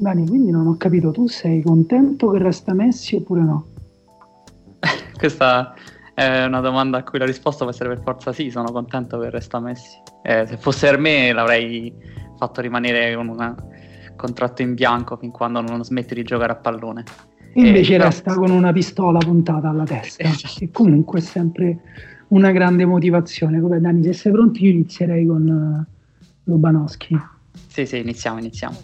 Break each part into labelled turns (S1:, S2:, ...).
S1: Dani, quindi non ho capito, tu sei contento che resta Messi oppure no?
S2: Questa è una domanda a cui la risposta può essere per forza sì, sono contento che resta Messi. Eh, se fosse per me l'avrei fatto rimanere con un contratto in bianco fin quando non smette di giocare a pallone.
S1: Invece eh, resta con una pistola puntata alla testa, esatto. e comunque è sempre una grande motivazione. Come Dani, se sei pronto io inizierei con uh, Lubanowski.
S2: Sì, sì, iniziamo, iniziamo.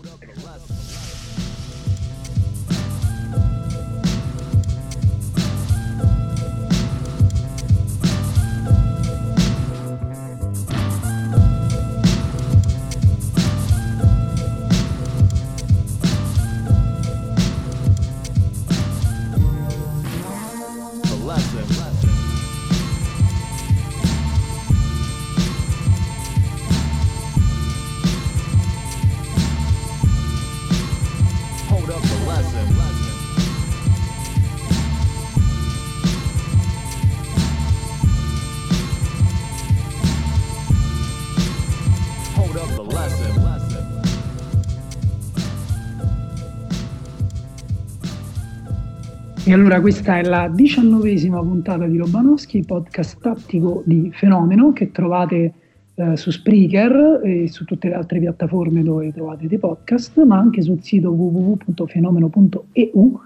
S1: E allora questa è la diciannovesima puntata di Lobanowski, podcast tattico di Fenomeno che trovate eh, su Spreaker e su tutte le altre piattaforme dove trovate dei podcast, ma anche sul sito www.fenomeno.eu.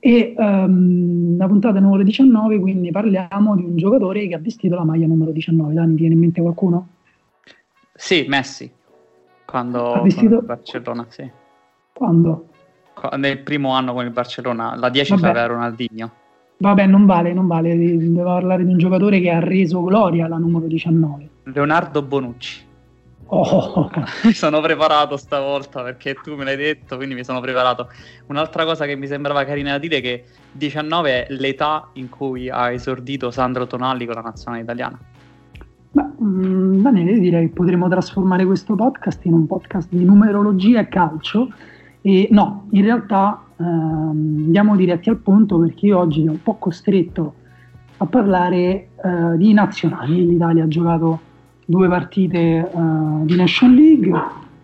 S1: E um, la puntata numero 19, quindi parliamo di un giocatore che ha vestito la maglia numero 19. Dani, viene in mente qualcuno?
S2: Sì, Messi, quando ha vestito Barcellona, sì.
S1: Quando?
S2: Nel primo anno con il Barcellona, la 10 Vabbè. Ronaldinho.
S1: Vabbè, non vale, non vale, devo parlare di un giocatore che ha reso gloria alla numero 19.
S2: Leonardo Bonucci.
S1: Oh.
S2: Mi sono preparato stavolta perché tu me l'hai detto, quindi mi sono preparato. Un'altra cosa che mi sembrava carina da dire è che 19 è l'età in cui ha esordito Sandro Tonalli con la nazionale italiana.
S1: Beh, mh, Daniele, direi che potremmo trasformare questo podcast in un podcast di numerologia e calcio e no, in realtà ehm, andiamo diretti al punto perché io oggi sono un po' costretto a parlare eh, di nazionali. L'Italia ha giocato due partite eh, di Nation League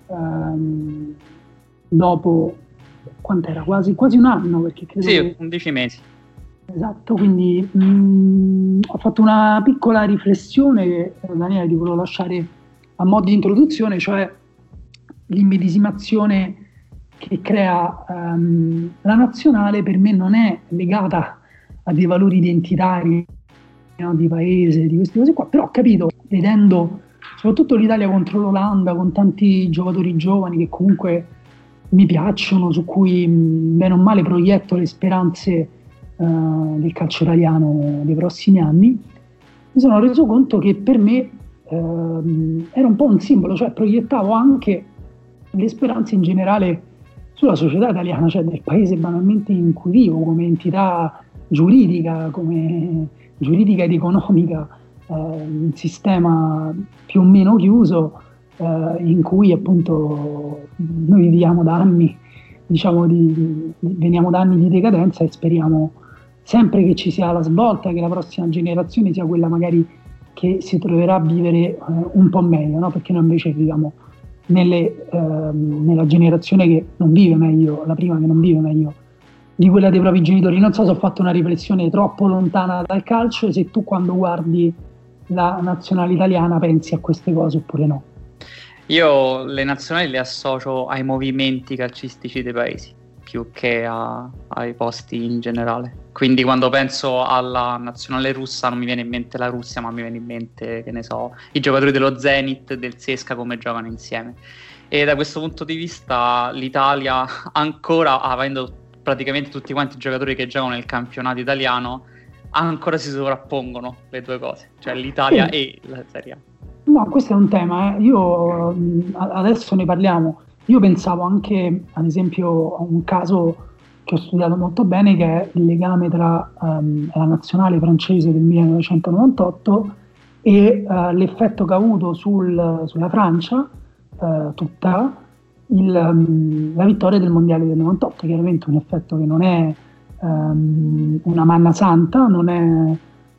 S1: ehm, dopo quant'era? Quasi, quasi un anno perché credo
S2: sì,
S1: che...
S2: 11 mesi.
S1: Esatto, quindi mh, mm, ho fatto una piccola riflessione che eh, Daniele ti volevo lasciare a modo di introduzione, cioè l'immedesimazione che crea um, la nazionale per me non è legata a dei valori identitari no, di paese, di queste cose qua, però ho capito, vedendo soprattutto l'Italia contro l'Olanda, con tanti giocatori giovani che comunque mi piacciono, su cui bene o male proietto le speranze uh, del calcio italiano dei prossimi anni, mi sono reso conto che per me uh, era un po' un simbolo, cioè proiettavo anche le speranze in generale sulla società italiana, cioè del paese banalmente in cui vivo, come entità giuridica, come giuridica ed economica, eh, un sistema più o meno chiuso eh, in cui appunto noi viviamo da anni, diciamo di, veniamo da anni di decadenza e speriamo sempre che ci sia la svolta, che la prossima generazione sia quella magari che si troverà a vivere eh, un po' meglio, no? perché noi invece viviamo nelle, ehm, nella generazione che non vive meglio, la prima che non vive meglio di quella dei propri genitori. Non so se ho fatto una riflessione troppo lontana dal calcio se tu quando guardi la nazionale italiana pensi a queste cose oppure no.
S2: Io le nazionali le associo ai movimenti calcistici dei paesi più che a, ai posti in generale. Quindi quando penso alla nazionale russa non mi viene in mente la Russia, ma mi viene in mente, che ne so, i giocatori dello Zenit, del Sesca come giocano insieme. E da questo punto di vista l'Italia, ancora avendo praticamente tutti quanti i giocatori che giocano nel campionato italiano, ancora si sovrappongono le due cose, cioè l'Italia sì. e la Serie A.
S1: No, questo è un tema, eh. io adesso ne parliamo io pensavo anche, ad esempio, a un caso che ho studiato molto bene, che è il legame tra um, la nazionale francese del 1998 e uh, l'effetto che ha avuto sul, sulla Francia uh, tutta il, um, la vittoria del mondiale del 98, chiaramente un effetto che non è um, una manna santa, non è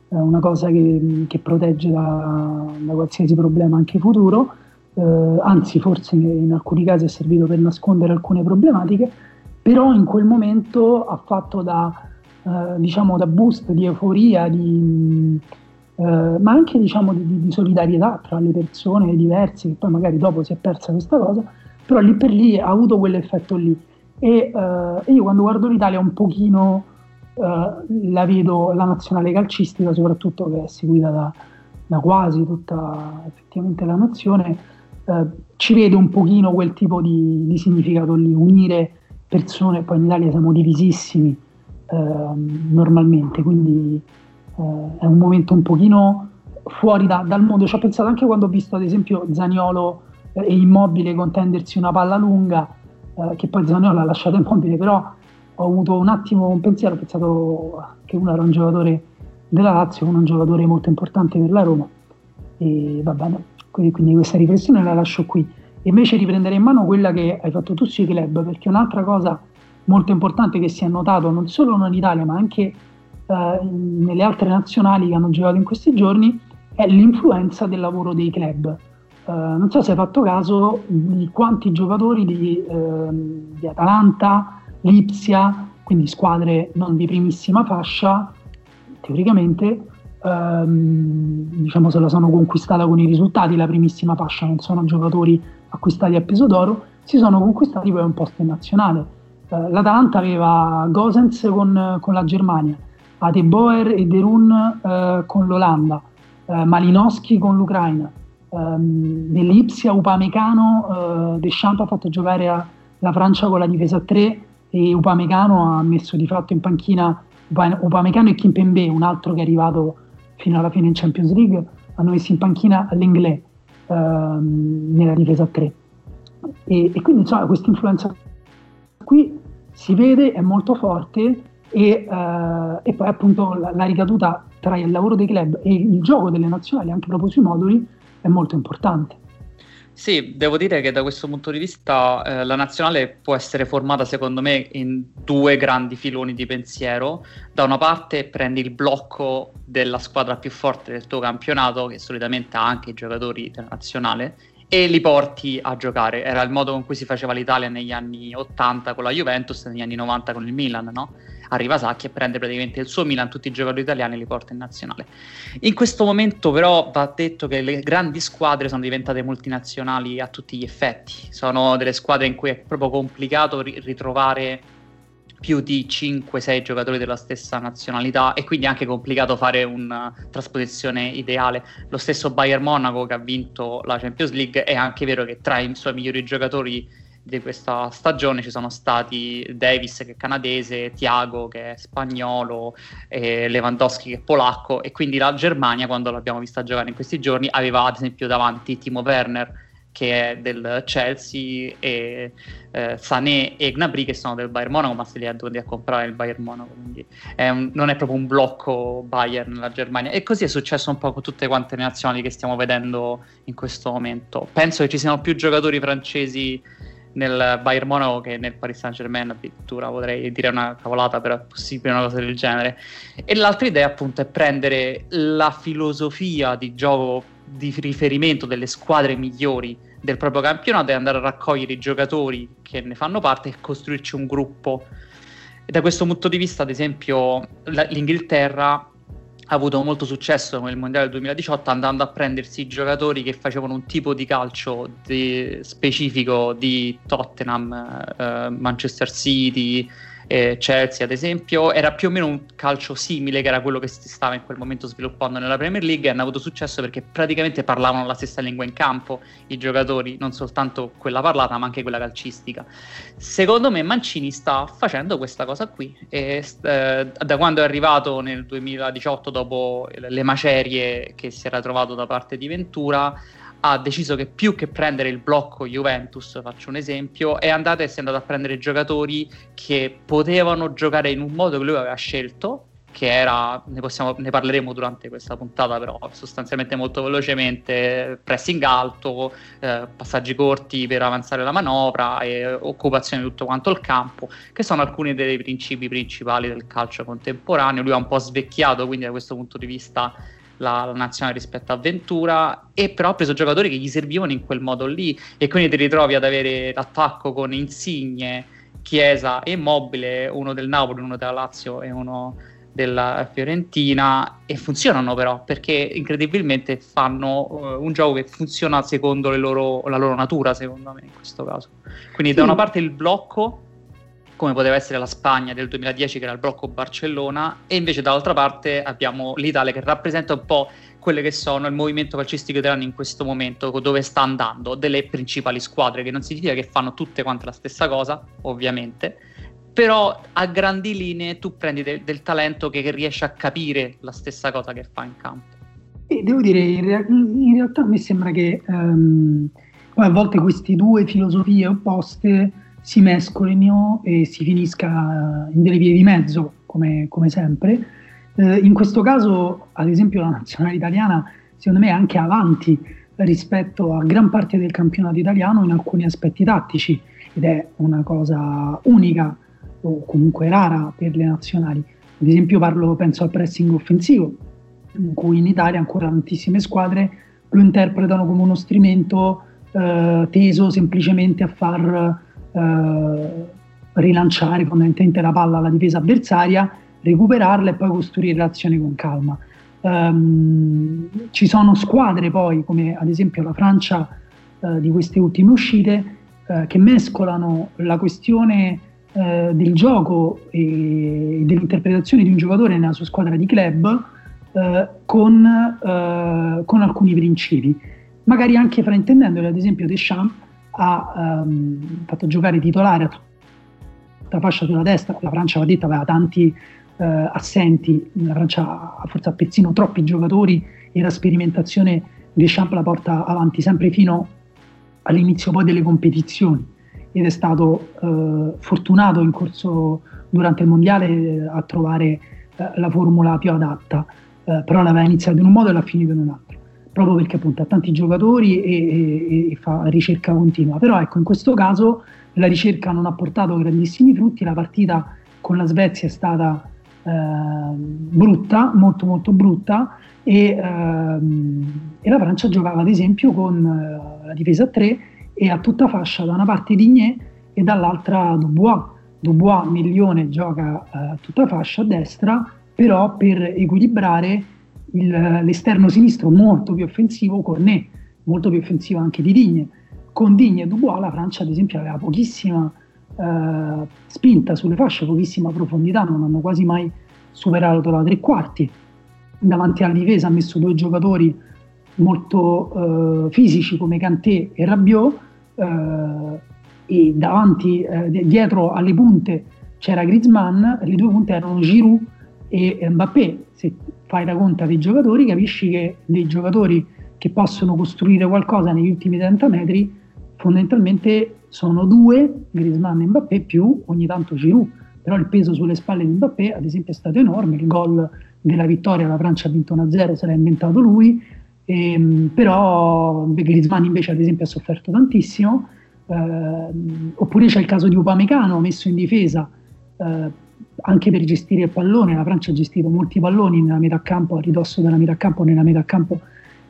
S1: uh, una cosa che, che protegge da, da, qualsiasi problema anche futuro, eh, anzi forse in alcuni casi è servito per nascondere alcune problematiche, però in quel momento ha fatto da, eh, diciamo, da boost di euforia, di, eh, ma anche diciamo, di, di, solidarietà tra le persone diverse, che poi magari dopo si è persa questa cosa, però lì per lì ha avuto quell'effetto lì. E eh, io quando guardo l'Italia un pochino eh, la vedo, la nazionale calcistica, soprattutto che è seguita da, da quasi tutta effettivamente la nazione, eh, ci vedo un pochino quel tipo di, di, significato lì, unire persone, poi in Italia siamo divisissimi eh, normalmente, quindi eh, è un momento un pochino fuori da, dal mondo. Ci ho pensato anche quando ho visto ad esempio Zaniolo eh, e Immobile contendersi una palla lunga, eh, che poi Zaniolo ha lasciato Immobile, però ho avuto un attimo un pensiero, ho pensato che uno era un giocatore della Lazio, uno un giocatore molto importante per la Roma e va bene, quindi, questa riflessione la lascio qui. E invece riprendere in mano quella che hai fatto tu sui club, perché un'altra cosa molto importante che si è notato non solo in Italia ma anche eh, nelle altre nazionali che hanno giocato in questi giorni è l'influenza del lavoro dei club. Uh, non so se hai fatto caso di quanti giocatori di, uh, di Atalanta, Lipsia, quindi squadre non di primissima fascia, teoricamente, ehm, diciamo se la sono conquistata con i risultati, la primissima fascia non sono giocatori acquistati a peso d'oro, si sono conquistati poi un posto in nazionale. Eh, L'Atalanta aveva Gosens con, con la Germania, Adeboer e Derun eh, con l'Olanda, eh, Malinowski con l'Ucraina, ehm, nell'Ipsia Upamecano, eh, Deschamps ha fatto giocare a, la Francia con la difesa a 3 e Upamecano ha messo di fatto in panchina Upamecano e Kimpembe, un altro che è arrivato fino alla fine in Champions League, hanno messo in panchina l'Inglè ehm, nella difesa a 3. E, e quindi insomma questa influenza qui si vede, è molto forte e, eh, e poi appunto la, la, ricaduta tra il lavoro dei club e il gioco delle nazionali, anche proprio sui moduli, è molto importante.
S2: Sì, devo dire che da questo punto di vista eh, la nazionale può essere formata secondo me in due grandi filoni di pensiero. Da una parte prendi il blocco della squadra più forte del tuo campionato, che solitamente ha anche i giocatori della nazionale, e li porti a giocare. Era il modo con cui si faceva l'Italia negli anni 80 con la Juventus e negli anni 90 con il Milan, no? Arriva Sacchi e prende praticamente il suo Milan, tutti i giocatori italiani e li porta in nazionale. In questo momento però va detto che le grandi squadre sono diventate multinazionali a tutti gli effetti. Sono delle squadre in cui è proprio complicato ritrovare più di 5-6 giocatori della stessa nazionalità e quindi è anche complicato fare una trasposizione ideale. Lo stesso Bayern Monaco che ha vinto la Champions League è anche vero che tra i suoi migliori giocatori di questa stagione ci sono stati Davis che è canadese, Thiago che è spagnolo, Lewandowski che è polacco e quindi la Germania quando l'abbiamo vista giocare in questi giorni aveva ad esempio davanti Timo Werner che è del Chelsea, e eh, Sané e Gnabry che sono del Bayern Monaco, ma se li ha dovuti a comprare il Bayern Monaco, quindi è un, non è proprio un blocco Bayern nella Germania. E così è successo un po' con tutte quante le nazionali che stiamo vedendo in questo momento. Penso che ci siano più giocatori francesi nel Bayern Monaco che nel Paris Saint Germain addirittura potrei dire una cavolata però è possibile una cosa del genere e l'altra idea appunto è prendere la filosofia di gioco di riferimento delle squadre migliori del proprio campionato e andare a raccogliere i giocatori che ne fanno parte e costruirci un gruppo. E da questo punto di vista, ad esempio, l'Inghilterra ha avuto molto successo nel Mondiale 2018 andando a prendersi giocatori che facevano un tipo di calcio di, specifico di Tottenham, eh, Manchester City, eh, Chelsea ad esempio, era più o meno un calcio simile che era quello che si stava in quel momento sviluppando nella Premier League e hanno avuto successo perché praticamente parlavano la stessa lingua in campo i giocatori, non soltanto quella parlata ma anche quella calcistica. Secondo me Mancini sta facendo questa cosa qui e eh, da quando è arrivato nel 2018 dopo le macerie che si era trovato da parte di Ventura ha deciso che più che prendere il blocco Juventus, faccio un esempio, è andato e si è andato a prendere giocatori che potevano giocare in un modo che lui aveva scelto, che era, ne, possiamo, ne parleremo durante questa puntata, però sostanzialmente molto velocemente, pressing alto, eh, passaggi corti per avanzare la manovra e occupazione di tutto quanto il campo, che sono alcuni dei principi principali del calcio contemporaneo. Lui ha un po' svecchiato, quindi da questo punto di vista la, la, nazionale rispetto a Ventura e però ha preso giocatori che gli servivano in quel modo lì e quindi ti ritrovi ad avere l'attacco con Insigne, Chiesa e Immobile, uno del Napoli, uno della Lazio e uno della Fiorentina e funzionano però perché incredibilmente fanno uh, un gioco che funziona secondo loro, la loro natura secondo me in questo caso quindi sì. da una parte il blocco come poteva essere la Spagna del 2010 che era il blocco Barcellona e invece dall'altra parte abbiamo l'Italia che rappresenta un po' quelle che sono il movimento calcistico italiano in questo momento, dove sta andando, delle principali squadre, che non significa che fanno tutte quante la stessa cosa, ovviamente, però a grandi linee tu prendi de- del talento che, che, riesce a capire la stessa cosa che fa in campo.
S1: E devo dire, in, re- in realtà a me sembra che um, a volte queste due filosofie opposte si mescolino e si finisca in delle vie di mezzo, come, come sempre. Eh, in questo caso, ad esempio, la nazionale italiana, secondo me, è anche avanti rispetto a gran parte del campionato italiano in alcuni aspetti tattici ed è una cosa unica o comunque rara per le nazionali. Ad esempio parlo, penso al pressing offensivo, in cui in Italia ancora tantissime squadre lo interpretano come uno strumento eh, teso semplicemente a far eh, rilanciare fondamentalmente la palla alla difesa avversaria, recuperarla e poi costruire l'azione con calma. Um, ci sono squadre poi, come ad esempio la Francia uh, di queste ultime uscite, uh, che mescolano la questione uh, del gioco e dell'interpretazione di un giocatore nella sua squadra di club con, con, alcuni principi, magari anche fraintendendoli, ad esempio Deschamps ha um, fatto giocare titolare a tutta fascia sulla destra, la Francia va detta aveva tanti uh, assenti, la Francia ha forse a pezzino troppi giocatori e la sperimentazione di Champ la porta avanti sempre fino all'inizio poi delle competizioni. Ed è stato uh, fortunato in corso durante il mondiale a trovare uh, la formula più adatta, però l'aveva iniziato in un modo e l'ha finito in un altro proprio perché appunto ha tanti giocatori e, e, e, fa ricerca continua. Però ecco, in questo caso la ricerca non ha portato grandissimi frutti, la partita con la Svezia è stata eh, brutta, molto molto brutta e, ehm, e, la Francia giocava ad esempio con eh, la difesa a 3 e a tutta fascia da una parte Digné e dall'altra Dubois. Dubois Milione gioca eh, a tutta fascia a destra, però per equilibrare il, l'esterno sinistro molto più offensivo, Cornet molto più offensivo anche di Digne. Con Digne e Dubois la Francia ad esempio aveva pochissima eh, spinta sulle fasce, pochissima profondità, non hanno quasi mai superato la tre quarti. Davanti alla difesa ha messo due giocatori molto eh, fisici come Kanté e Rabiot eh, e davanti, eh, dietro alle punte c'era Griezmann, le due punte erano Giroud e Mbappé. Se fai da conta dei giocatori, capisci che dei giocatori che possono costruire qualcosa negli ultimi 30 metri, fondamentalmente sono due, Griezmann e Mbappé, più ogni tanto Giroud. Però il peso sulle spalle di Mbappé, ad esempio, è stato enorme. Il gol della vittoria, la Francia ha vinto 1-0, se l'ha inventato lui. E, ehm, però Griezmann invece, ad esempio, ha sofferto tantissimo. Eh, oppure c'è il caso di Upamecano messo in difesa eh, anche per gestire il pallone, la Francia ha gestito molti palloni nella metà campo, a ridosso della metà campo, nella metà campo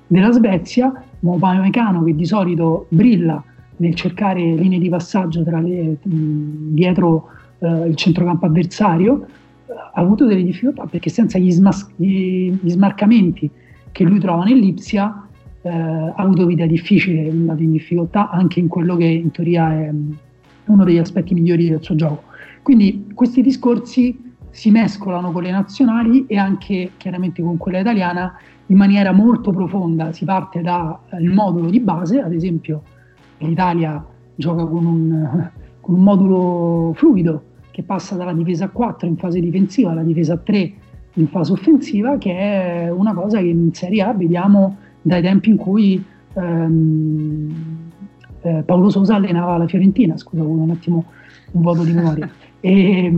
S1: della Svezia, ma Upamecano che di solito brilla nel cercare linee di passaggio le, dietro uh, il centrocampo avversario, ha avuto delle difficoltà perché senza gli, smas- gli, gli smarcamenti che lui trova nell'Ipsia uh, ha avuto vita difficile, è andato in difficoltà anche in quello che in teoria è uno degli aspetti migliori del suo gioco. Quindi questi discorsi si mescolano con le nazionali e anche chiaramente con quella italiana in maniera molto profonda. Si parte dal modulo di base, ad esempio l'Italia gioca con un, con un modulo fluido che passa dalla difesa a 4 in fase difensiva alla difesa a 3 in fase offensiva, che è una cosa che in Serie A vediamo dai tempi in cui ehm, eh, Paolo Sosa allenava la Fiorentina, scusa, un attimo un voto di memoria. E,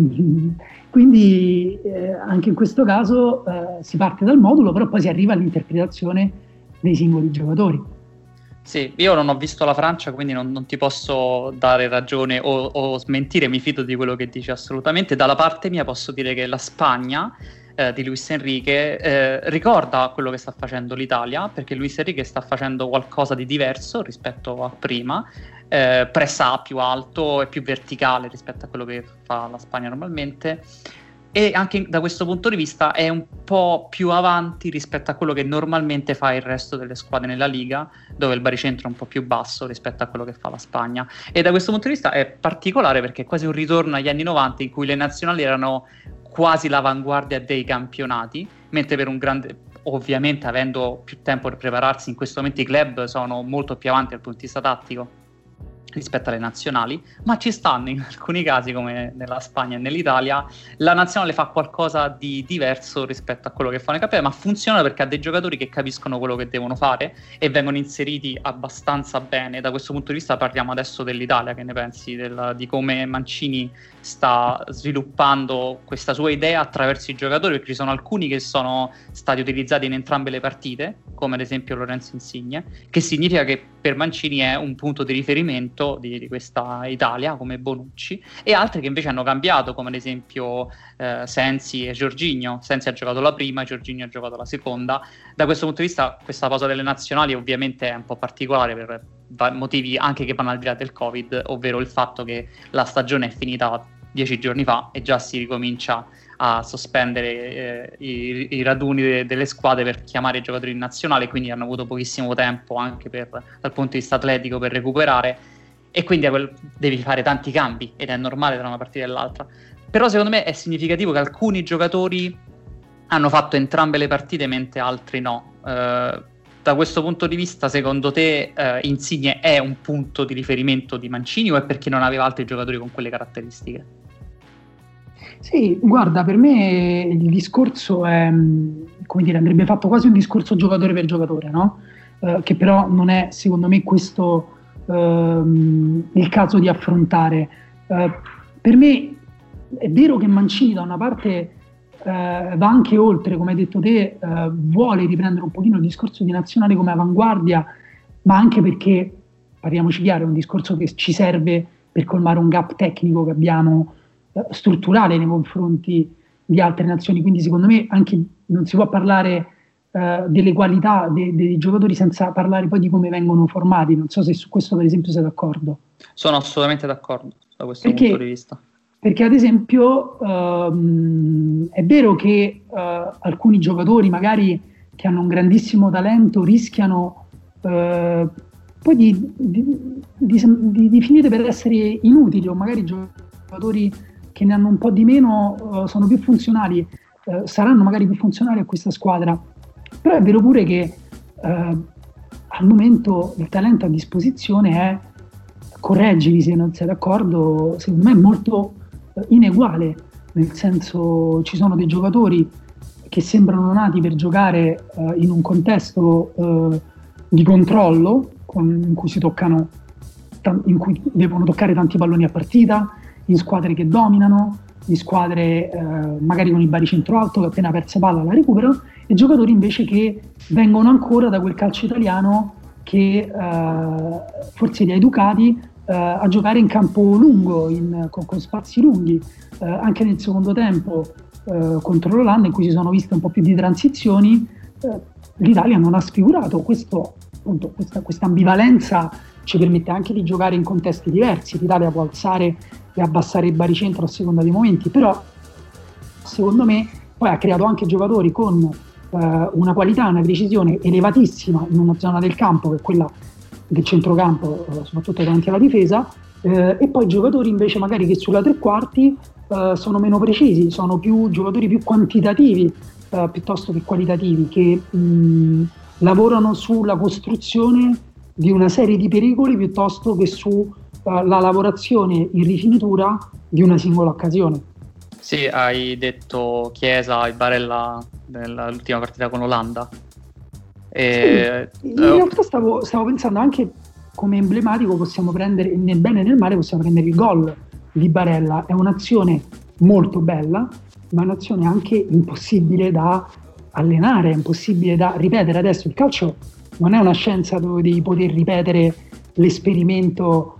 S1: quindi eh, anche in questo caso eh, si parte dal modulo, però poi si arriva all'interpretazione dei singoli giocatori.
S2: Sì, io non ho visto la Francia, quindi non, non ti posso dare ragione o, o, smentire, mi fido di quello che dici assolutamente. Dalla parte mia posso dire che la Spagna eh, di Luis Enrique eh, ricorda quello che sta facendo l'Italia, perché Luis Enrique sta facendo qualcosa di diverso rispetto a prima, eh, pressa più alto e più verticale rispetto a quello che fa la Spagna normalmente e anche da questo punto di vista è un po' più avanti rispetto a quello che normalmente fa il resto delle squadre nella Liga, dove il baricentro è un po' più basso rispetto a quello che fa la Spagna. E da questo punto di vista è particolare perché è quasi un ritorno agli anni 90 in cui le nazionali erano quasi l'avanguardia dei campionati, mentre per un grande ovviamente avendo più tempo per prepararsi in questo momento i club sono molto più avanti dal punto di vista tattico rispetto alle nazionali, ma ci stanno in alcuni casi, come nella Spagna e nell'Italia, la nazionale fa qualcosa di diverso rispetto a quello che fanno i campionati, ma funziona perché ha dei giocatori che capiscono quello che devono fare e vengono inseriti abbastanza bene. Da questo punto di vista parliamo adesso dell'Italia, che ne pensi del, di come Mancini sta sviluppando questa sua idea attraverso i giocatori, perché ci sono alcuni che sono stati utilizzati in entrambe le partite, come ad esempio Lorenzo Insigne, che significa che per Mancini è un punto di riferimento di, di questa Italia, come Bonucci, e altri che invece hanno cambiato, come ad esempio eh, Sensi e Giorginio. Sensi ha giocato la prima, Giorginio ha giocato la seconda. Da questo punto di vista questa pausa delle nazionali ovviamente è un po' particolare per motivi anche che vanno al di là del Covid, ovvero il fatto che la stagione è finita dieci giorni fa e già si ricomincia a sospendere eh, i, i, raduni de, delle squadre per chiamare i giocatori in nazionale, quindi hanno avuto pochissimo tempo anche per, dal punto di vista atletico per recuperare e quindi quel, devi fare tanti cambi ed è normale tra una partita e l'altra. Però secondo me è significativo che alcuni giocatori hanno fatto entrambe le partite mentre altri no. Uh, da questo punto di vista, secondo te uh, Insigne è un punto di riferimento di Mancini o è perché non aveva altri giocatori con quelle caratteristiche?
S1: Sì, guarda, per me il discorso è, come dire, andrebbe fatto quasi un discorso giocatore per giocatore, no? Eh, che però non è, secondo me, questo eh, il caso di affrontare. Eh, per me è vero che Mancini da una parte eh, va anche oltre, come hai detto te, eh, vuole riprendere un pochino il discorso di nazionale come avanguardia, ma anche perché, parliamoci chiaro, è un discorso che ci serve per colmare un gap tecnico che abbiamo eh, strutturale nei confronti di altre nazioni, quindi secondo me anche non si può parlare uh, delle qualità de- dei giocatori senza parlare poi di come vengono formati, non so se su questo per esempio sei d'accordo.
S2: Sono assolutamente d'accordo da questo perché, punto di vista.
S1: Perché ad esempio uh, è vero che uh, alcuni giocatori magari che hanno un grandissimo talento rischiano poi di, di, di, di, finire per essere inutili o magari giocatori che ne hanno un po' di meno uh, sono più funzionali, uh, saranno magari più funzionali a questa squadra. Però è vero pure che uh, al momento il talento a disposizione è, correggimi se non sei d'accordo, secondo me è molto ineguale, nel senso ci sono dei giocatori che sembrano nati per giocare in un contesto di controllo con, in cui si toccano in cui devono toccare tanti palloni a partita, in squadre che dominano, in squadre eh, magari con il baricentro alto che appena persa palla la recuperano, e giocatori invece che vengono ancora da quel calcio italiano che eh, forse li ha educati eh, a giocare in campo lungo, in, con, con, spazi lunghi. Eh, anche nel secondo tempo eh, contro l'Olanda, in cui si sono viste un po' più di transizioni, eh, l'Italia non ha sfigurato. Questo, appunto, questa, questa ambivalenza ci permette anche di giocare in contesti diversi. L'Italia può alzare e abbassare il baricentro a seconda dei momenti, però secondo me poi ha creato anche giocatori con eh, una qualità, una precisione elevatissima in una zona del campo, che è quella del centrocampo, eh, soprattutto davanti alla difesa, eh, e poi giocatori invece magari che sulla tre quarti eh, sono meno precisi, sono più giocatori più quantitativi eh, piuttosto che qualitativi, che mh, lavorano sulla costruzione di una serie di pericoli piuttosto che sulla lavorazione in rifinitura di una singola occasione.
S2: Sì, hai detto Chiesa e Barella nell'ultima partita con l'Olanda.
S1: E... Sì, in realtà stavo, stavo, pensando anche come emblematico possiamo prendere, nel bene e nel male possiamo prendere il gol di Barella, è un'azione molto bella, ma è un'azione anche impossibile da allenare, è impossibile da ripetere. Adesso il calcio non è una scienza dove devi poter ripetere l'esperimento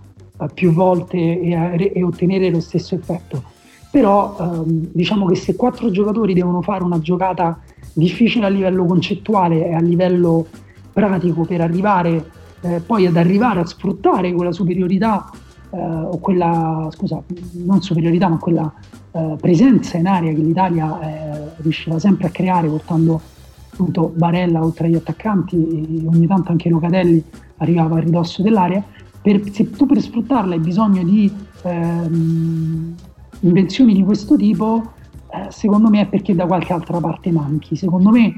S1: più volte e, e, ottenere lo stesso effetto. però ehm, diciamo che se quattro giocatori devono fare una giocata difficile a livello concettuale e a livello pratico per arrivare eh, poi ad arrivare a sfruttare quella superiorità eh, o quella, scusa, non superiorità ma quella eh, presenza in aria che l'Italia eh, riusciva sempre a creare portando appunto Barella oltre agli attaccanti e ogni tanto anche Locatelli arrivava a ridosso dell'area per, se tu per sfruttarla hai bisogno di ehm, invenzioni di questo tipo, eh, secondo me è perché da qualche altra parte manchi. Secondo me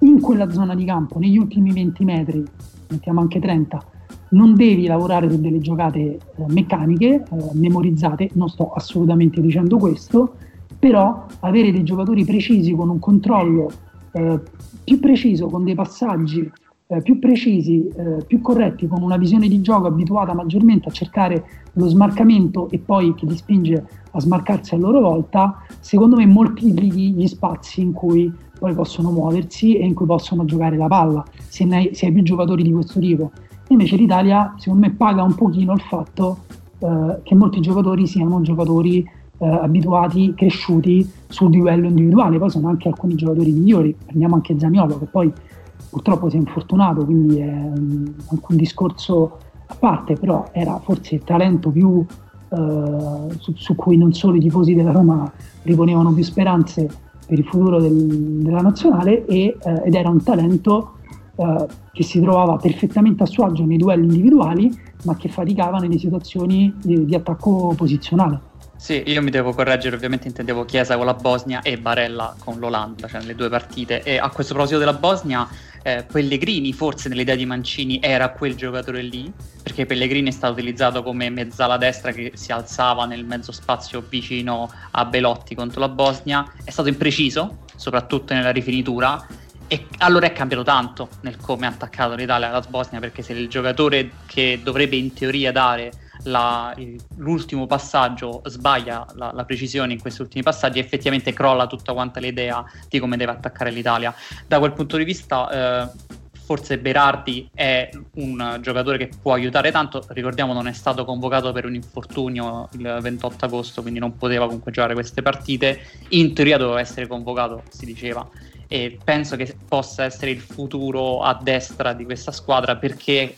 S1: in quella zona di campo, negli ultimi 20 metri, mettiamo anche 30, non devi lavorare su delle giocate eh, meccaniche, eh, memorizzate, non sto assolutamente dicendo questo, però avere dei giocatori precisi con un controllo eh, più preciso, con dei passaggi eh, più precisi, eh, più corretti, con una visione di gioco abituata maggiormente a cercare lo smarcamento e poi che li spinge a smarcarsi a loro volta, secondo me moltiplichi gli spazi in cui poi possono muoversi e in cui possono giocare la palla, se, hai, se hai più giocatori di questo tipo. Invece l'Italia, secondo me, paga un pochino il fatto eh, che molti giocatori siano giocatori eh, abituati, cresciuti sul livello individuale, poi sono anche alcuni giocatori migliori, prendiamo anche Zaniolo che poi purtroppo si è infortunato, quindi è anche un discorso a parte, però era forse il talento più uh, su, su, cui non solo i tifosi della Roma riponevano più speranze per il futuro del, della nazionale e, uh, ed era un talento uh, che si trovava perfettamente a suo agio nei duelli individuali, ma che faticava nelle situazioni di, di attacco posizionale.
S2: Sì, io mi devo correggere, ovviamente intendevo Chiesa con la Bosnia e Barella con l'Olanda, cioè nelle due partite. E a questo proposito della Bosnia, eh, Pellegrini forse nell'idea di Mancini era quel giocatore lì, perché Pellegrini è stato utilizzato come mezzala destra che si alzava nel mezzo spazio vicino a Belotti contro la Bosnia, è stato impreciso, soprattutto nella rifinitura, e allora è cambiato tanto nel come ha attaccato l'Italia alla Bosnia, perché se il giocatore che dovrebbe in teoria dare la, l'ultimo passaggio sbaglia la, la, precisione in questi ultimi passaggi e effettivamente crolla tutta quanta l'idea di come deve attaccare l'Italia. Da quel punto di vista, eh, forse Berardi è un giocatore che può aiutare tanto. Ricordiamo, non è stato convocato per un infortunio il 28 agosto, quindi non poteva comunque giocare queste partite. In teoria doveva essere convocato, si diceva. E penso che possa essere il futuro a destra di questa squadra perché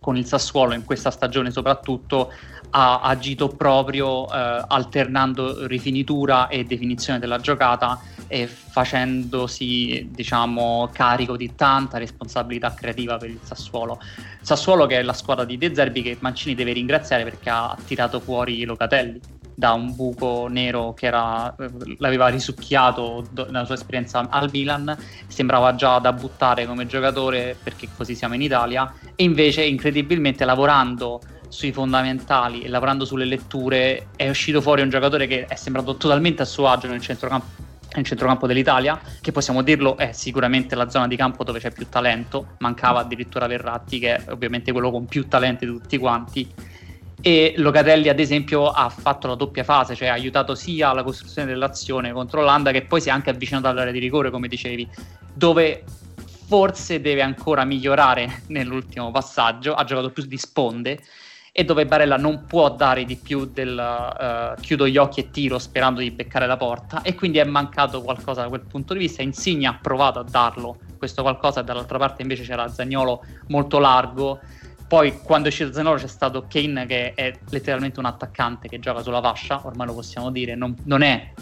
S2: con il Sassuolo in questa stagione soprattutto ha agito proprio eh, alternando rifinitura e definizione della giocata e facendosi diciamo carico di tanta responsabilità creativa per il Sassuolo. Sassuolo che è la squadra di De Zerbi che Mancini deve ringraziare perché ha tirato fuori Locatelli da un buco nero che era, l'aveva risucchiato nella sua esperienza al Milan, sembrava già da buttare come giocatore perché così siamo in Italia e invece incredibilmente lavorando sui fondamentali e lavorando sulle letture è uscito fuori un giocatore che è sembrato totalmente a suo agio nel centrocampo nel centrocampo dell'Italia, che possiamo dirlo è sicuramente la zona di campo dove c'è più talento, mancava addirittura Verratti che è ovviamente quello con più talenti di tutti quanti e Locatelli ad esempio ha fatto la doppia fase, cioè ha aiutato sia la costruzione dell'azione contro l'Olanda che poi si è anche avvicinato all'area di rigore come dicevi, dove forse deve ancora migliorare nell'ultimo passaggio, ha giocato più di sponde e dove Barella non può dare di più del uh, chiudo gli occhi e tiro sperando di beccare la porta e quindi è mancato qualcosa da quel punto di vista. Insigne ha provato a darlo questo qualcosa e dall'altra parte invece c'era Zagnolo molto largo poi quando è uscito Zenoro c'è stato Kane che è letteralmente un attaccante che gioca sulla fascia, ormai lo possiamo dire, non, non è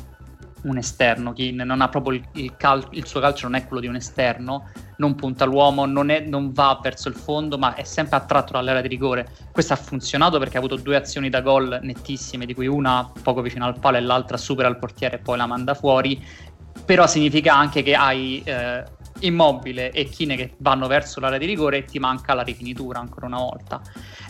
S2: un esterno, Kane non ha proprio il, il, cal- il, suo calcio non è quello di un esterno, non punta l'uomo, non, è, non va verso il fondo, ma è sempre attratto dall'area di rigore. Questo ha funzionato perché ha avuto due azioni da gol nettissime, di cui una poco vicino al palo e l'altra supera il portiere e poi la manda fuori. Però significa anche che hai eh, Immobile e Kine che vanno verso l'area di rigore e ti manca la rifinitura ancora una volta.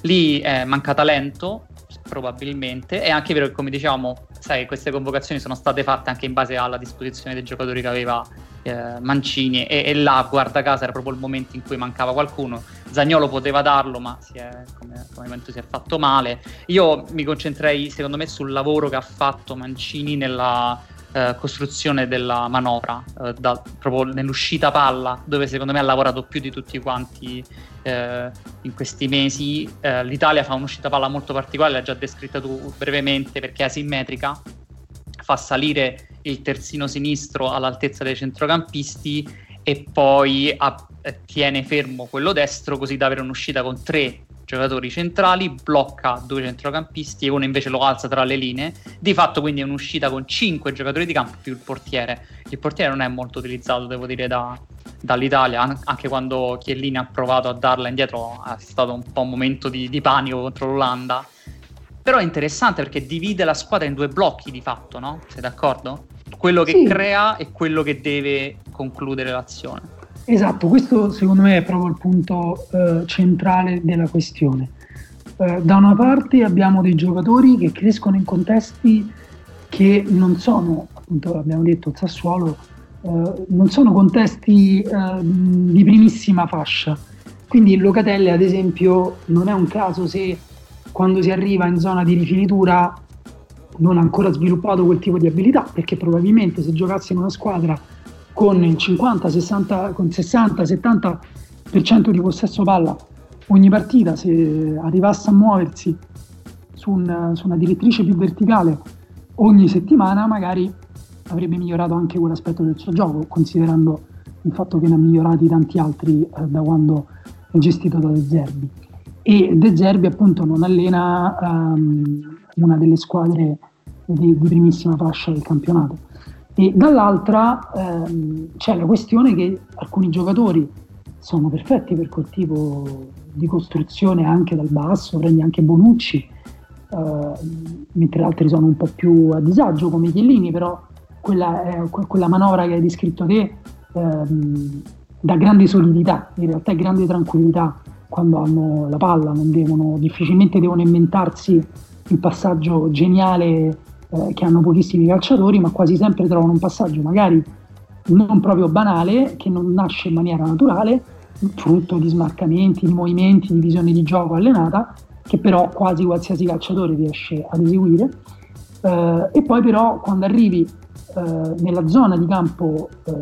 S2: Lì eh, manca talento, probabilmente. È anche vero che, come diciamo, sai, queste convocazioni sono state fatte anche in base alla disposizione dei giocatori che aveva eh, Mancini e, e, là, guarda caso, era proprio il momento in cui mancava qualcuno. Zagnolo poteva darlo, ma è, come, come si è fatto male. Io mi concentrerei, secondo me, sul lavoro che ha fatto Mancini nella eh, costruzione della manovra, eh, da, proprio nell'uscita palla, dove secondo me ha lavorato più di tutti quanti eh, in questi mesi. Eh, L'Italia fa un'uscita palla molto particolare, l'ha già descritta tu brevemente perché è asimmetrica, fa salire il terzino sinistro all'altezza dei centrocampisti e poi a, eh, tiene fermo quello destro così da avere un'uscita con tre giocatori centrali, blocca due centrocampisti e uno invece lo alza tra le linee. Di fatto quindi è un'uscita con cinque giocatori di campo più il portiere. Il portiere non è molto utilizzato, devo dire, da, dall'Italia, anche quando Chiellini ha provato a darla indietro è stato un po' un momento di, di panico contro l'Olanda. Però è interessante perché divide la squadra in due blocchi di fatto, no? Sei d'accordo? Quello che sì. crea e quello che deve concludere l'azione.
S1: Esatto, questo secondo me è proprio il punto eh, centrale della questione. Eh, da una parte abbiamo dei giocatori che crescono in contesti che non sono, appunto abbiamo detto, Sassuolo, eh, non sono contesti eh, di primissima fascia. Quindi il Locatelle, ad esempio, non è un caso se quando si arriva in zona di rifinitura non ha ancora sviluppato quel tipo di abilità, perché probabilmente se giocasse in una squadra con il 50, 60, con 60, 70% di possesso palla ogni partita, se arrivasse a muoversi su, un, su una direttrice più verticale ogni settimana, magari avrebbe migliorato anche quell'aspetto del suo gioco, considerando il fatto che ne ha migliorati tanti altri eh, da quando è gestito da De Zerbi. E De Zerbi appunto non allena um, una delle squadre di, di primissima fascia del campionato e dall'altra ehm, c'è la questione che alcuni giocatori sono perfetti per quel tipo di costruzione anche dal basso, prendi anche Bonucci, eh, mentre altri sono un po' più a disagio come Chiellini, però quella, è, quella manovra che hai descritto te ehm, dà grande solidità, in realtà è grande tranquillità quando hanno la palla, devono, difficilmente devono inventarsi il passaggio geniale eh, che hanno pochissimi calciatori, ma quasi sempre trovano un passaggio magari non proprio banale, che non nasce in maniera naturale, frutto di smarcamenti, di movimenti, di visione di gioco allenata, che però quasi qualsiasi calciatore riesce ad eseguire. Eh, e poi però quando arrivi eh, nella zona di campo eh,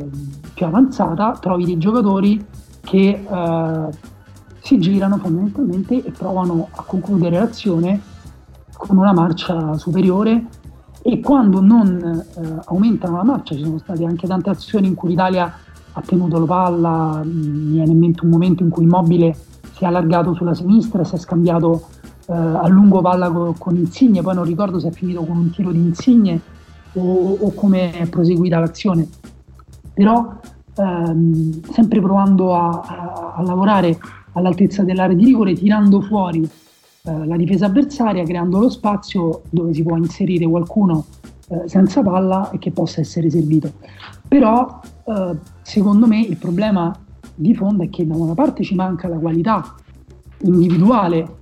S1: più avanzata trovi dei giocatori che eh, si girano fondamentalmente e provano a concludere l'azione con una marcia superiore e quando non eh, aumentano la marcia, ci sono state anche tante azioni in cui l'Italia ha tenuto la palla, mi viene in mente un momento in cui Immobile si è allargato sulla sinistra, si è scambiato eh, a lungo palla co- con Insigne, poi non ricordo se è finito con un tiro di Insigne o, o come è proseguita l'azione, però ehm, sempre provando a, a, a lavorare all'altezza dell'area di rigore, tirando fuori eh, la difesa avversaria creando lo spazio dove si può inserire qualcuno eh, senza palla e che possa essere servito. Però eh, secondo me il problema di fondo è che da una parte ci manca la qualità individuale,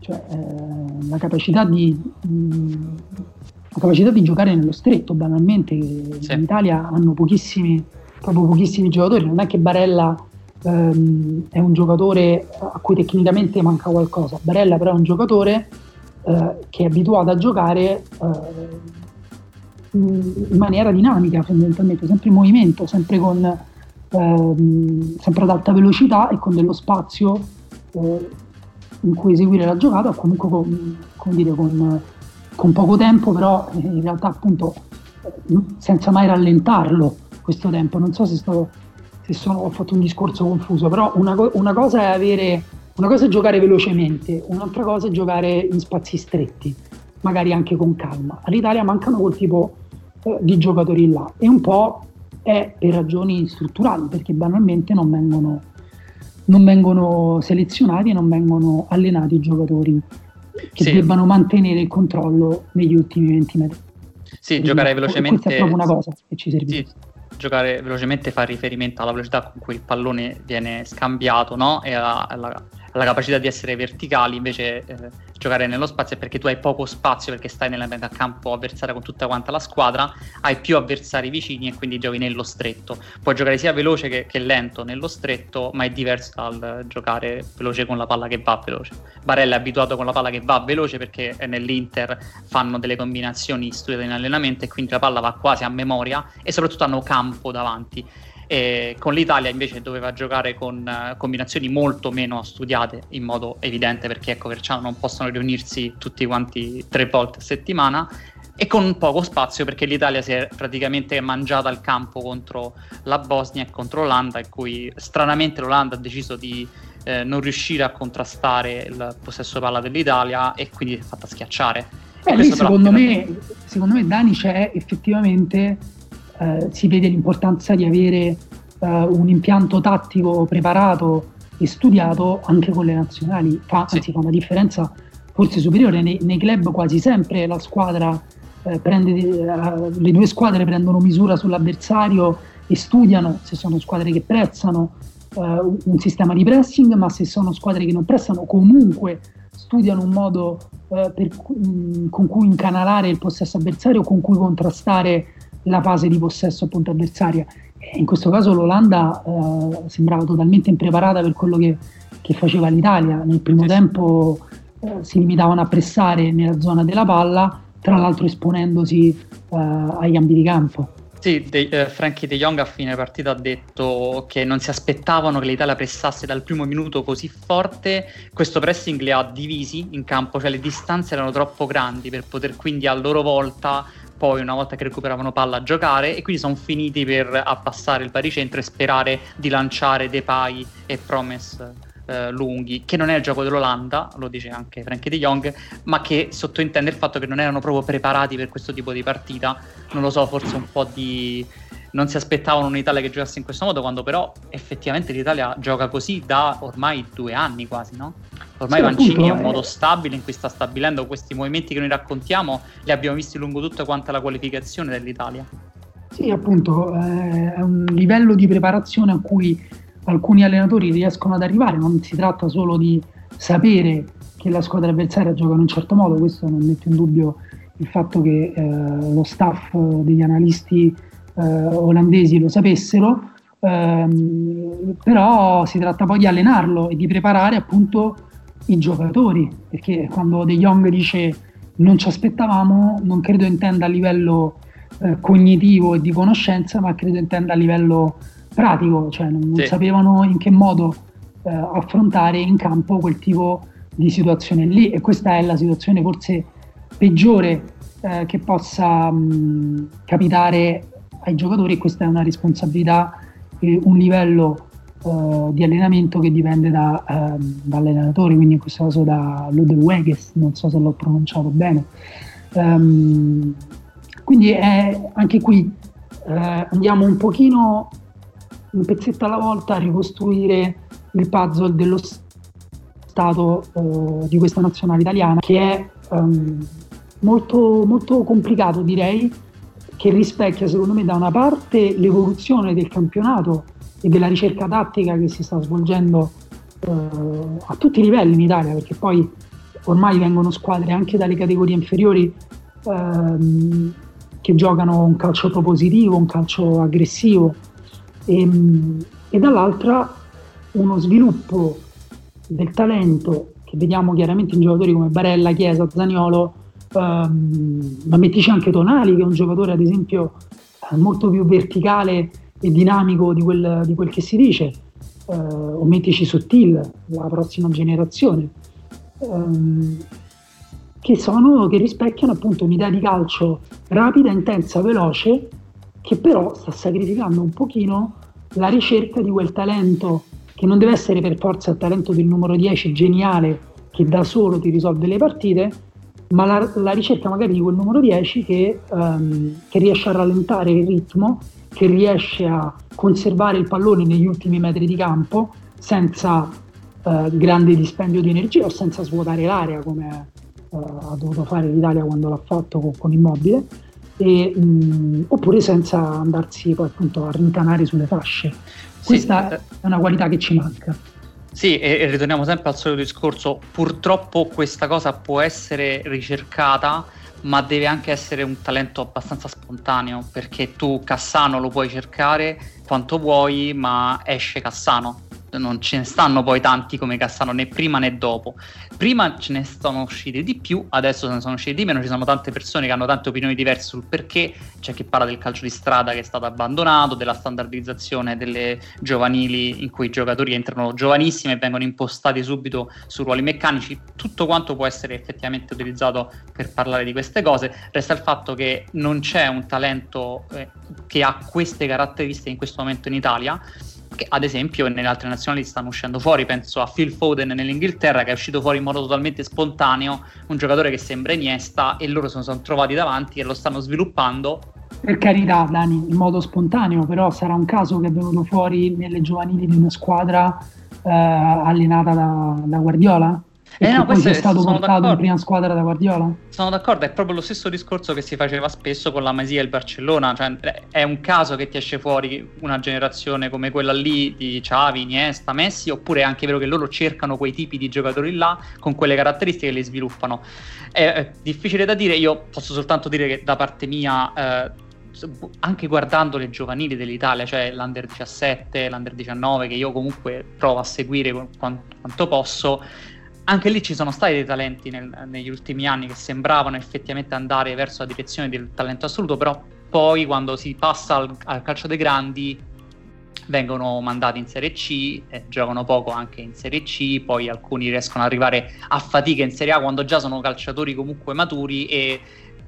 S1: cioè eh, la capacità di, mh, la capacità di giocare nello stretto, banalmente, sì. in Italia hanno pochissimi, proprio pochissimi giocatori, non è che Barella ehm, è un giocatore a cui tecnicamente manca qualcosa. Barella però è un giocatore eh, che è abituato a giocare eh, in maniera dinamica fondamentalmente, sempre in movimento, sempre, con, ehm, sempre ad alta velocità e con dello spazio eh, in cui eseguire la giocata, o comunque con, dire, con, con poco tempo, però in realtà appunto senza mai rallentarlo questo tempo. Non so se sto se sono, ho fatto un discorso confuso, però una, una, cosa è avere, una cosa è giocare velocemente, un'altra cosa è giocare in spazi stretti, magari anche con calma. All'Italia mancano quel tipo eh, di giocatori là e un po' è per ragioni strutturali, perché banalmente non vengono, non vengono selezionati e non vengono allenati i giocatori che sì. debbano mantenere il controllo negli ultimi 20 metri.
S2: Sì, Quindi, giocare velocemente.
S1: Questa è proprio una cosa che ci serve. Sì
S2: giocare velocemente fa riferimento alla velocità con cui il pallone viene scambiato no? e alla, alla, alla, capacità di essere verticali, invece eh, giocare nello spazio è perché tu hai poco spazio perché stai nella metà campo avversaria con tutta quanta la squadra, hai più avversari vicini e quindi giochi nello stretto. Puoi giocare sia veloce che, che lento nello stretto, ma è diverso dal giocare veloce con la palla che va veloce. Barella è abituato con la palla che va veloce perché nell'Inter fanno delle combinazioni studiate in allenamento e quindi la palla va quasi a memoria e soprattutto hanno campo davanti e con l'Italia invece doveva giocare con uh, combinazioni molto meno studiate in modo evidente perché ecco Verciano non possono riunirsi tutti quanti tre volte a settimana e con poco spazio perché l'Italia si è praticamente mangiata il campo contro la Bosnia e contro l'Olanda, in cui stranamente l'Olanda ha deciso di eh, non riuscire a contrastare il possesso palla dell'Italia e quindi si è fatta schiacciare.
S1: Eh, lì, secondo, me, secondo me Dani c'è effettivamente, eh, si vede l'importanza di avere eh, un impianto tattico preparato e studiato anche con le nazionali, fa, sì. anzi fa una differenza forse superiore nei, nei club quasi sempre la squadra eh, prende, eh, le due squadre prendono misura sull'avversario e studiano se sono squadre che prezzano eh, un sistema di pressing, ma se sono squadre che non prestano comunque studiano un modo eh, per, mh, mm, con cui incanalare il possesso avversario, con cui contrastare la fase di possesso appunto avversaria. In questo caso l'Olanda eh, sembrava totalmente impreparata per quello che, che faceva l'Italia. Nel primo tempo eh, si limitavano a pressare nella zona della palla tra l'altro esponendosi uh, ai cambi di campo.
S2: Sì, de, eh, Frankie De Jong a fine partita ha detto che non si aspettavano che l'Italia pressasse dal primo minuto così forte, questo pressing li ha divisi in campo, cioè le distanze erano troppo grandi per poter quindi a loro volta poi una volta che recuperavano palla giocare e quindi sono finiti per abbassare il baricentro e sperare di lanciare Depay e Promise eh, lunghi, che non è il gioco dell'Olanda, lo dice anche Frankie de Jong, ma che sottintende il fatto che non erano proprio preparati per questo tipo di partita. Non lo so, forse un po' di non si aspettavano un'Italia che giocasse in questo modo, quando però effettivamente l'Italia gioca così da ormai due anni quasi, no? Ormai sì, Mancini è un modo stabile in cui sta stabilendo questi movimenti che noi raccontiamo, li abbiamo visti lungo tutta quanta la qualificazione dell'Italia.
S1: Sì, appunto, eh, è un livello di preparazione a cui alcuni allenatori riescono ad arrivare, non si tratta solo di sapere che la squadra avversaria gioca in un certo modo, questo non mette in dubbio il fatto che eh, lo staff degli analisti eh, olandesi lo sapessero, ehm, però si tratta poi di allenarlo e di preparare appunto i giocatori, perché quando De Jong dice non ci aspettavamo, non credo intenda a livello eh, cognitivo e di conoscenza, ma credo intenda a livello pratico, cioè non, sì. sapevano in che modo eh, affrontare in campo quel tipo di situazione lì e questa è la situazione forse peggiore eh, che possa mh, capitare ai giocatori e questa è una responsabilità e un livello eh, di allenamento che dipende da, eh, dall'allenatore, quindi in questo caso da Ludwig non so se l'ho pronunciato bene. Um, quindi è, anche qui eh, andiamo un pochino un pezzetto alla volta a ricostruire il puzzle dello stato uh, di questa nazionale italiana che è um, molto, molto complicato direi che rispecchia secondo me da una parte l'evoluzione del campionato e della ricerca tattica che si sta svolgendo uh, a tutti i livelli in Italia perché poi ormai vengono squadre anche dalle categorie inferiori uh, che giocano un calcio propositivo, un calcio aggressivo. E, ehm, e dall'altra uno sviluppo del talento che vediamo chiaramente in giocatori come Barella, Chiesa, Zaniolo, ehm, ma mettici anche Tonali che è un giocatore ad esempio molto più verticale e dinamico di quel, di quel che si dice, eh, o mettici Sottil, la prossima generazione, ehm, che, sono, che rispecchiano appunto un'idea di calcio rapida, intensa, veloce che però sta sacrificando un pochino la ricerca di quel talento che non deve essere per forza il talento del numero 10 geniale che da solo ti risolve le partite, ma la, la ricerca magari di quel numero 10 che, um, che, riesce a rallentare il ritmo, che riesce a conservare il pallone negli ultimi metri di campo senza uh, grande dispendio di energia o senza svuotare l'area come uh, ha dovuto fare l'Italia quando l'ha fatto con, con Immobile e, mh, mm, oppure senza andarsi poi appunto a rintanare sulle fasce. Questa sì, è una qualità che ci manca.
S2: Sì, e, ritorniamo sempre al solito discorso, purtroppo questa cosa può essere ricercata, ma deve anche essere un talento abbastanza spontaneo, perché tu Cassano lo puoi cercare quanto vuoi, ma esce Cassano. Non ce ne stanno poi tanti come Cassano né prima né dopo. Prima ce ne sono usciti di più, adesso se ne sono usciti di meno, ci sono tante persone che hanno tante opinioni diverse sul perché, c'è chi parla del calcio di strada che è stato abbandonato, della standardizzazione delle giovanili in cui i giocatori entrano giovanissimi e vengono impostati subito su ruoli meccanici, tutto quanto può essere effettivamente utilizzato per parlare di queste cose, resta il fatto che non c'è un talento eh, che ha queste caratteristiche in questo momento in Italia che ad esempio nelle altre nazionali stanno uscendo fuori, penso a Phil Foden nell'Inghilterra che è uscito fuori in modo totalmente spontaneo, un giocatore che sembra Iniesta e loro se lo sono trovati davanti e lo stanno sviluppando.
S1: Per carità Dani, in modo spontaneo, però sarà un caso che è venuto fuori nelle giovanili di una squadra eh, allenata da, da Guardiola?
S2: Eh no,
S1: poi è
S2: stato
S1: portato in prima squadra da Guardiola?
S2: Sono d'accordo, è proprio lo stesso discorso che si faceva spesso con la Masia e il Barcellona, cioè è un caso che ti esce fuori una generazione come quella lì di Xavi, Iniesta, Messi, oppure è anche vero che loro cercano quei tipi di giocatori là con quelle caratteristiche e li sviluppano. È, è difficile da dire, io posso soltanto dire che da parte mia eh, anche guardando le giovanili dell'Italia, cioè l'Under 17, l'Under 19, che io comunque provo a seguire quanto posso, anche lì ci sono stati dei talenti nel, negli ultimi anni che sembravano effettivamente andare verso la direzione del talento assoluto, però poi quando si passa al, al calcio dei grandi vengono mandati in Serie C, eh, giocano poco anche in Serie C, poi alcuni riescono ad arrivare a fatica in Serie A quando già sono calciatori comunque maturi e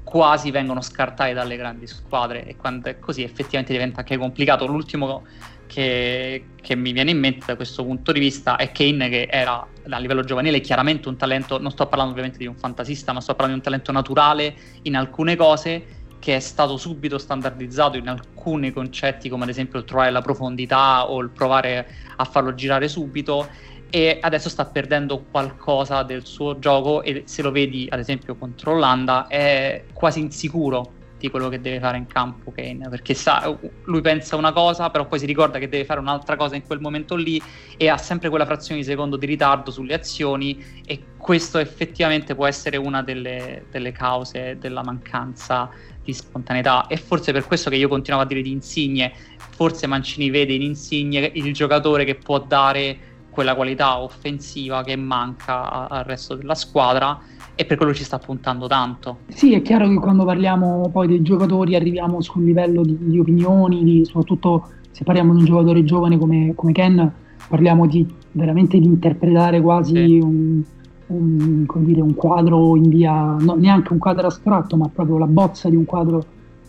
S2: quasi vengono scartati dalle grandi squadre e quando è così effettivamente diventa anche complicato. L'ultimo che, che, mi viene in mente da questo punto di vista è Kane che era a livello giovanile chiaramente un talento, non sto parlando ovviamente di un fantasista, ma sto parlando di un talento naturale in alcune cose che è stato subito standardizzato in alcuni concetti come ad esempio il trovare la profondità o il provare a farlo girare subito e adesso sta perdendo qualcosa del suo gioco e se lo vedi ad esempio contro l'Olanda è quasi insicuro di quello che deve fare in campo Kane, perché sa, lui pensa una cosa, però poi si ricorda che deve fare un'altra cosa in quel momento lì e ha sempre quella frazione di secondo di ritardo sulle azioni e questo effettivamente può essere una delle, delle cause della mancanza di spontaneità. E forse per questo che io continuavo a dire di Insigne, forse Mancini vede in Insigne il giocatore che può dare quella qualità offensiva che manca al resto della squadra e per quello ci sta puntando tanto.
S1: Sì, è chiaro che quando parliamo poi dei giocatori arriviamo su un livello di, di opinioni, di, soprattutto se parliamo di un giocatore giovane come, come Ken, parliamo di, veramente di interpretare quasi sì. un, un, dire, un, quadro in via, no, neanche un quadro astratto, ma proprio la bozza di un quadro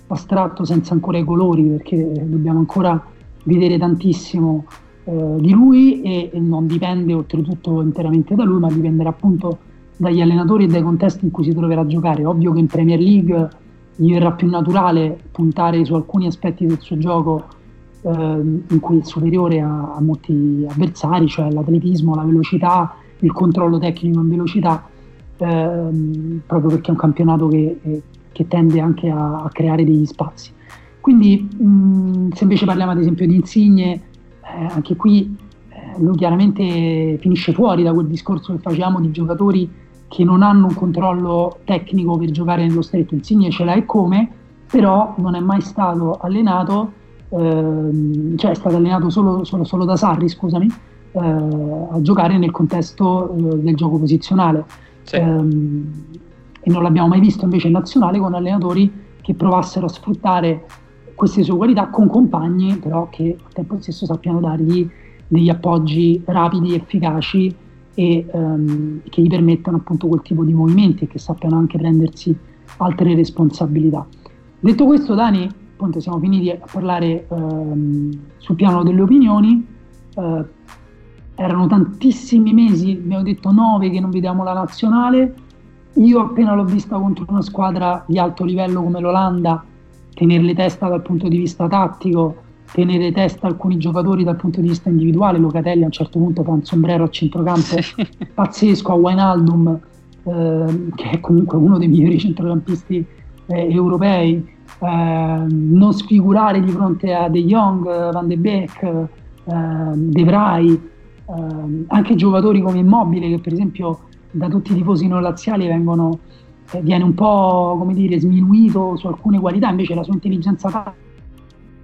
S1: astratto senza ancora i colori, perché dobbiamo ancora vedere tantissimo eh, di lui e, e non dipende oltretutto interamente da lui, ma dipenderà appunto dagli allenatori e dai contesti in cui si troverà a giocare. Ovvio che in Premier League gli verrà più naturale puntare su alcuni aspetti del suo gioco eh, in cui è superiore a, a, molti avversari, cioè l'atletismo, la velocità, il controllo tecnico in velocità, ehm, proprio perché è un campionato che, eh, che tende anche a, a, creare degli spazi. Quindi mh, se invece parliamo ad esempio di Insigne, eh, anche qui eh, lui chiaramente finisce fuori da quel discorso che facciamo di giocatori che non hanno un controllo tecnico per giocare nello stretto, Insigne ce l'ha e come, però non è mai stato allenato, ehm, cioè è stato allenato solo, solo, solo da Sarri, scusami, eh, a giocare nel contesto eh, del gioco posizionale. Sì. Ehm, e non l'abbiamo mai visto invece in nazionale con allenatori che provassero a sfruttare queste sue qualità con compagni però che al tempo stesso sappiano dargli degli appoggi rapidi, efficaci e um, che gli permettano appunto quel tipo di movimenti e che sappiano anche prendersi altre responsabilità. Detto questo, Dani, appunto siamo finiti a parlare um, sul piano delle opinioni. Uh, erano tantissimi mesi, abbiamo detto nove che non vediamo la nazionale. Io appena l'ho vista contro una squadra di alto livello come l'Olanda, tenerle testa dal punto di vista tattico, tenere testa alcuni giocatori dal punto di vista individuale. Locatelli a un certo punto fa un sombrero a centrocampo pazzesco a Wijnaldum, eh, che è comunque uno dei migliori centrocampisti eh, europei. Eh, non sfigurare di fronte a De Jong, Van de Beek, eh, De Vrij, eh, anche giocatori come Immobile che per esempio da tutti i tifosi non laziali vengono, eh, viene un po' come dire sminuito su alcune qualità, invece la sua intelligenza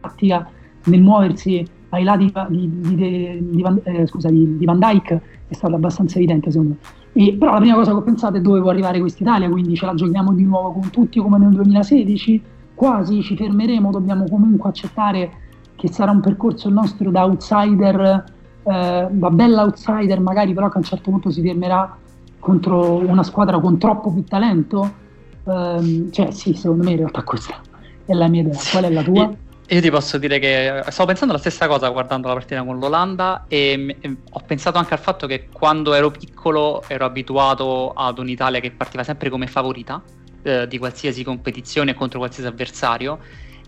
S1: tattica nel muoversi ai lati di, di, di, Van, eh, scusa, di, Van Dyke è stato abbastanza evidente secondo me. E, però la prima cosa che ho pensato è dove può arrivare quest'Italia, quindi ce la giochiamo di nuovo con tutti come nel 2016, quasi ci fermeremo, dobbiamo comunque accettare che sarà un percorso il nostro da outsider, eh, da bella outsider magari, però che a un certo punto si fermerà contro una squadra con troppo più talento. Eh, cioè sì, secondo me in realtà questa è la mia idea. Qual è la tua?
S2: Io ti posso dire che stavo pensando la stessa cosa guardando la partita con l'Olanda e, ho pensato anche al fatto che quando ero piccolo ero abituato ad un'Italia che partiva sempre come favorita eh, di qualsiasi competizione contro qualsiasi avversario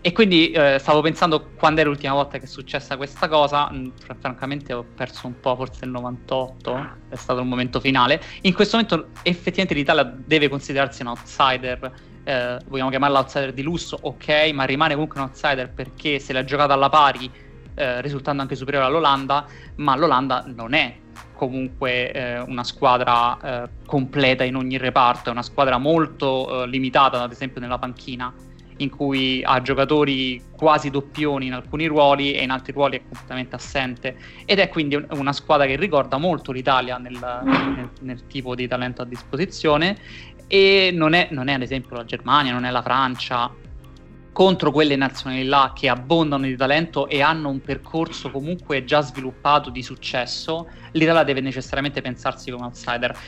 S2: e quindi eh, stavo pensando quando è l'ultima volta che è successa questa cosa, mh, francamente ho perso un po', forse il 98 è stato il momento finale. In questo momento effettivamente l'Italia deve considerarsi un outsider eh, vogliamo chiamarla outsider di lusso, ok, ma rimane comunque un outsider perché se l'ha giocata alla pari, eh, risultando anche superiore all'Olanda, ma l'Olanda non è comunque eh, una squadra eh, completa in ogni reparto, è una squadra molto eh, limitata, ad esempio nella panchina, in cui ha giocatori quasi doppioni in alcuni ruoli e in altri ruoli è completamente assente. Ed è quindi una squadra che ricorda molto l'Italia nel, nel, nel tipo di talento a disposizione e non è, non è ad esempio la Germania, non è la Francia, contro quelle nazioni là che abbondano di talento e hanno un percorso comunque già sviluppato di successo, l'Italia deve necessariamente pensarsi come outsider.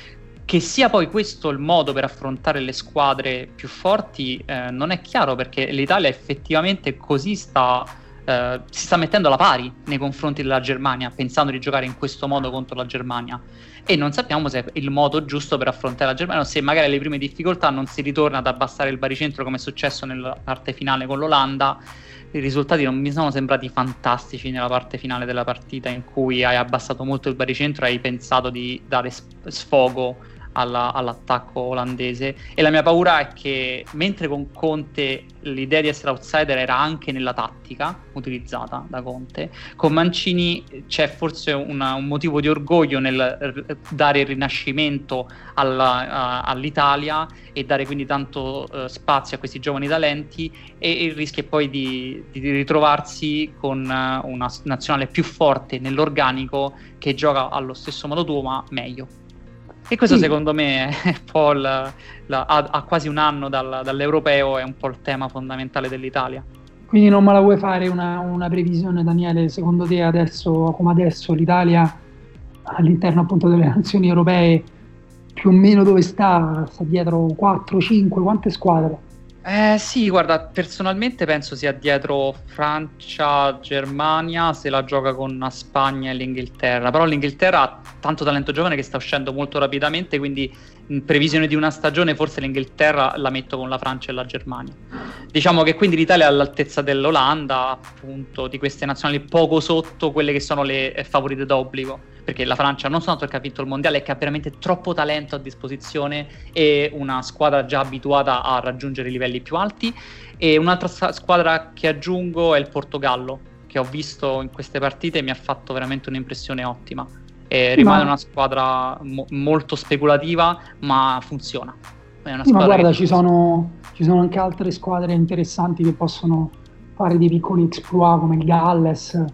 S2: Che sia poi questo il modo per affrontare le squadre più forti eh, non è chiaro perché l'Italia effettivamente così sta, eh, si sta mettendo alla pari nei confronti della Germania, pensando di giocare in questo modo contro la Germania e non sappiamo se è il modo giusto per affrontare la Germania o se magari alle prime difficoltà non si ritorna ad abbassare il baricentro come è successo nella parte finale con l'Olanda. I risultati non mi sono sembrati fantastici nella parte finale della partita in cui hai abbassato molto il baricentro e hai pensato di dare sfogo alla, all'attacco olandese e la mia paura è che mentre con Conte l'idea di essere outsider era anche nella tattica utilizzata da Conte, con Mancini c'è forse una, un motivo di orgoglio nel dare il rinascimento alla, a, all'Italia e dare quindi tanto uh, spazio a questi giovani talenti e, e rischia poi di, di, ritrovarsi con uh, una nazionale più forte nell'organico che gioca allo stesso modo tuo ma meglio. E questo sì. secondo me è un po' la, la, a, a, quasi un anno dal, dall'europeo è un po' il tema fondamentale dell'Italia.
S1: Quindi non me la vuoi fare una, una previsione, Daniele? Secondo te adesso, come adesso, l'Italia all'interno appunto delle nazioni europee più o meno dove sta? Sta dietro 4, 5, quante squadre?
S2: Eh sì, guarda, personalmente penso sia dietro Francia, Germania, se la gioca con la Spagna e l'Inghilterra, però l'Inghilterra ha tanto talento giovane che sta uscendo molto rapidamente, quindi in previsione di una stagione forse l'Inghilterra la metto con la Francia e la Germania. Diciamo che quindi l'Italia è all'altezza dell'Olanda, appunto, di queste nazionali poco sotto quelle che sono le eh, favorite d'obbligo perché la Francia non soltanto perché ha vinto il mondiale, è che ha veramente troppo talento a disposizione e una squadra già abituata a raggiungere livelli più alti. E un'altra squadra che aggiungo è il Portogallo, che ho visto in queste partite e mi ha fatto veramente un'impressione ottima. E rimane ma... una squadra mo- molto speculativa, ma funziona.
S1: ma guarda, ci sono, ci sono anche altre squadre interessanti che possono fare dei piccoli exploit come il Galles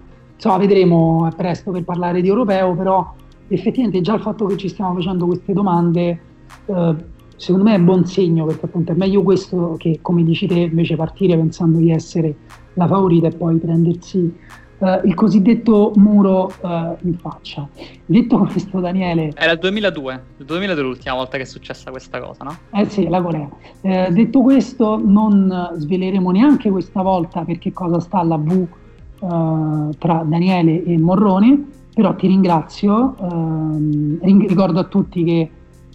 S1: insomma, vedremo, presto per parlare di europeo, però effettivamente già il fatto che ci stiamo facendo queste domande, eh, secondo me è buon segno, perché appunto è meglio questo che, come dici te, invece partire pensando di essere la favorita e poi prendersi eh, il cosiddetto muro eh, in faccia. Detto questo, Daniele...
S2: Era il 2002, il 2002 è l'ultima volta che è successa questa cosa, no?
S1: Eh sì, la Corea. Eh, detto questo, non sveleremo neanche questa volta perché cosa sta alla V eh, tra Daniele e Morrone, però ti ringrazio, eh, ricordo a tutti che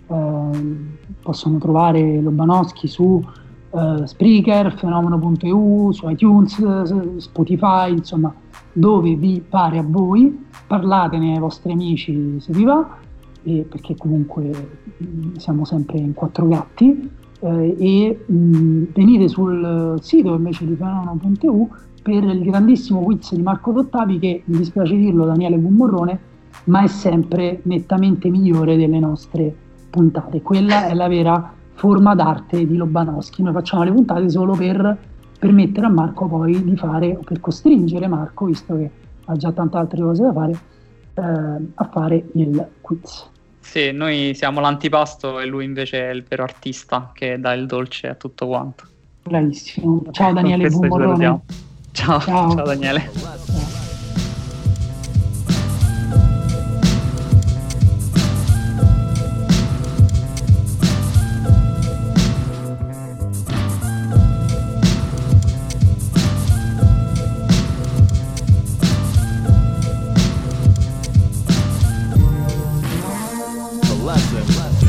S1: eh, possono trovare Lobanowski su uh, Spreaker, fenomeno.eu, su iTunes, Spotify, insomma, dove vi pare a voi, parlatene ai vostri amici se vi va, e perché comunque siamo sempre in quattro gatti, eh, e mh, venite sul sito invece di fenomeno.eu per il grandissimo quiz di Marco Dottavi che, mi dispiace dirlo, Daniele Bummorrone, ma è sempre nettamente migliore delle nostre puntate. Quella è la vera forma d'arte di Lobanowski. Noi facciamo le puntate solo per permettere a Marco poi di fare, o per costringere Marco, visto che ha già tante altre cose da fare, eh, a fare il quiz.
S2: Sì, noi siamo l'antipasto e lui invece è il vero artista che dà il dolce a tutto quanto.
S1: Bravissimo. Ciao Daniele
S2: Ciao. ciao, ciao Daniele.
S3: Lesson.